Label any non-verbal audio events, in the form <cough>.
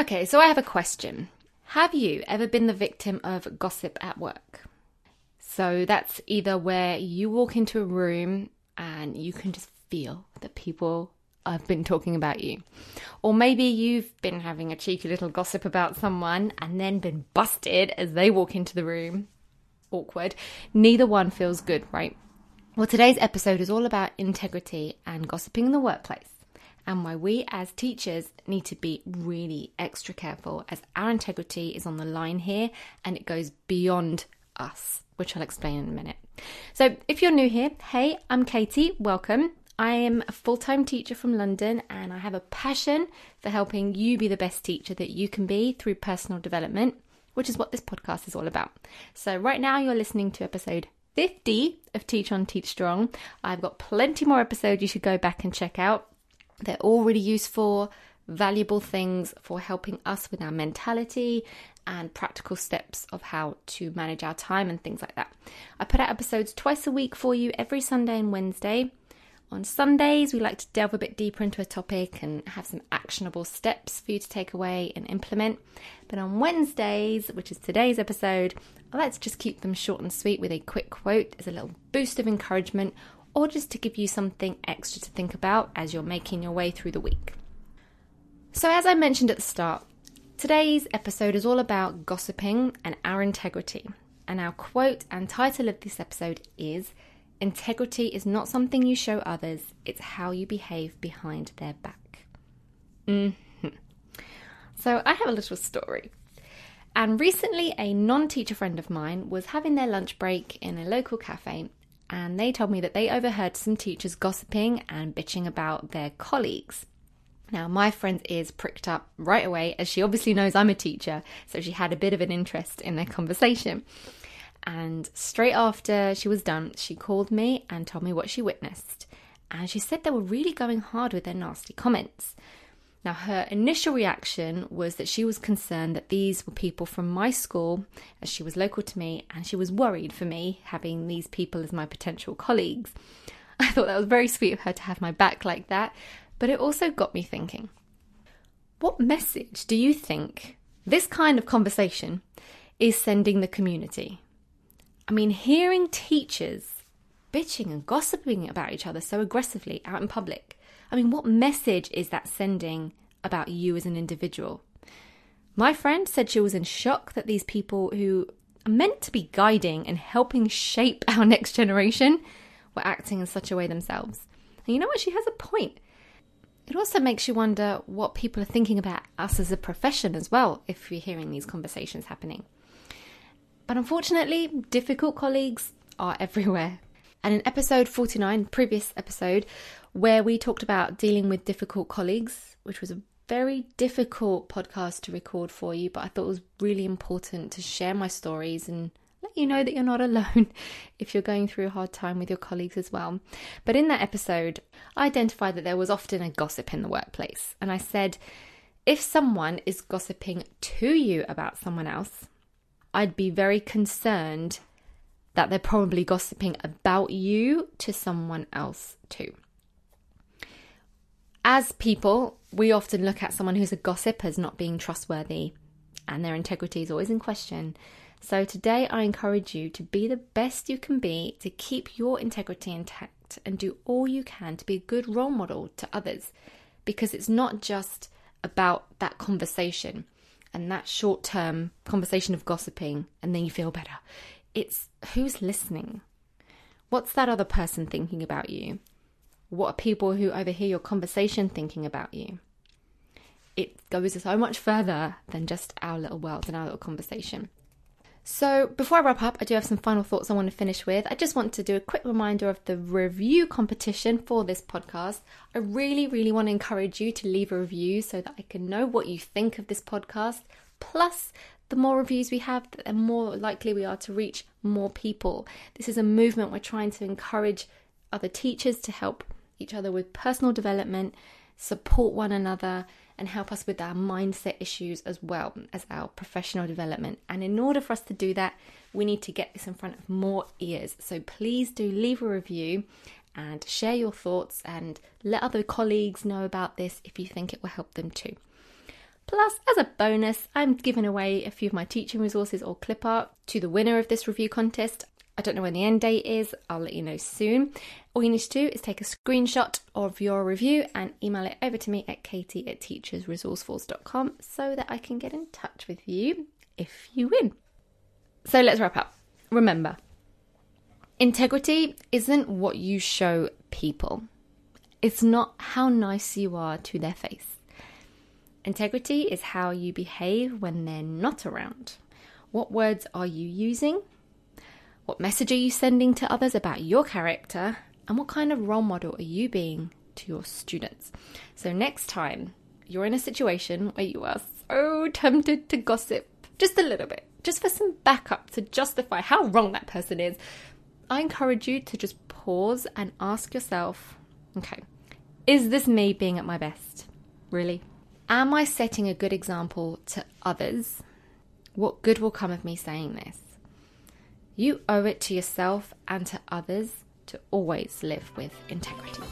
Okay, so I have a question. Have you ever been the victim of gossip at work? So that's either where you walk into a room and you can just feel that people have been talking about you. Or maybe you've been having a cheeky little gossip about someone and then been busted as they walk into the room. Awkward. Neither one feels good, right? Well, today's episode is all about integrity and gossiping in the workplace and why we as teachers need to be really extra careful as our integrity is on the line here and it goes beyond us, which I'll explain in a minute. So, if you're new here, hey, I'm Katie, welcome. I am a full time teacher from London and I have a passion for helping you be the best teacher that you can be through personal development, which is what this podcast is all about. So, right now, you're listening to episode 50 of Teach on Teach Strong. I've got plenty more episodes you should go back and check out. They're all really useful, valuable things for helping us with our mentality and practical steps of how to manage our time and things like that. I put out episodes twice a week for you every Sunday and Wednesday. On Sundays, we like to delve a bit deeper into a topic and have some actionable steps for you to take away and implement. But on Wednesdays, which is today's episode, let's just keep them short and sweet with a quick quote as a little boost of encouragement or just to give you something extra to think about as you're making your way through the week. So, as I mentioned at the start, today's episode is all about gossiping and our integrity. And our quote and title of this episode is Integrity is not something you show others, it's how you behave behind their back. Mm-hmm. So, I have a little story. And recently, a non teacher friend of mine was having their lunch break in a local cafe and they told me that they overheard some teachers gossiping and bitching about their colleagues. Now, my friend's ears pricked up right away as she obviously knows I'm a teacher, so she had a bit of an interest in their conversation. And straight after she was done, she called me and told me what she witnessed. And she said they were really going hard with their nasty comments. Now, her initial reaction was that she was concerned that these were people from my school, as she was local to me, and she was worried for me having these people as my potential colleagues. <laughs> I thought that was very sweet of her to have my back like that, but it also got me thinking what message do you think this kind of conversation is sending the community? I mean, hearing teachers bitching and gossiping about each other so aggressively out in public I mean, what message is that sending about you as an individual? My friend said she was in shock that these people who are meant to be guiding and helping shape our <laughs> next generation were acting in such a way themselves. And you know what? She has a point. It also makes you wonder what people are thinking about us as a profession as well if you're hearing these conversations happening. But unfortunately, difficult colleagues are <laughs> everywhere. And in episode 49, previous episode, where we talked about dealing with difficult colleagues, which was a very difficult podcast to record for you, but I thought it was really important to share my stories and let you know that you're not <laughs> alone if you're going through a hard time with your colleagues as well. But in that episode, I identified that there was often a gossip in the workplace. And I said, if someone is gossiping to you about someone else, I'd be very concerned that they're probably gossiping about you to someone else too. As people, we often look at someone who's a gossip as not being trustworthy, and their integrity is always in question. So, today I encourage you to be the best you can be, to keep your integrity intact, and do all you can to be a good role model to others. Because it's not just about that conversation and that short term conversation of gossiping, and then you feel better. It's who's listening. What's that other person thinking about you? What are people who overhear your conversation thinking about you? It goes so much further than just our little world and our little conversation. So, before I wrap up, I do have some final thoughts I want to finish with. I just want to do a quick reminder of the review competition for this podcast. I really, really want to encourage you to leave a review so that I can know what you think of this podcast. Plus, the more reviews we have, the more likely we are to reach more people. This is a movement we're trying to encourage other teachers to help each other with personal development, support one another, and help us with our mindset issues as well as our professional development. And in order for us to do that, we need to get this in front of more ears. So please do leave a review and share your thoughts and let other colleagues know about this if you think it will help them too. Plus, as a bonus, I'm giving away a few of my teaching resources or clip art to the winner of this review contest. I don't know when the end date is, I'll let you know soon. All you need to do is take a screenshot of your review and email it over to me at katie at teachersresourcefuls.com so that I can get in touch with you if you win. So let's wrap up. Remember, integrity isn't what you show people, it's not how nice you are to their face. Integrity is how you behave when they're not around. What words are you using? What message are you sending to others about your character? And what kind of role model are you being to your students? So, next time you're in a situation where you are so tempted to gossip just a little bit, just for some backup to justify how wrong that person is, I encourage you to just pause and ask yourself okay, is this me being at my best? Really? Am I setting a good example to others? What good will come of me saying this? You owe it to yourself and to others to always live with integrity.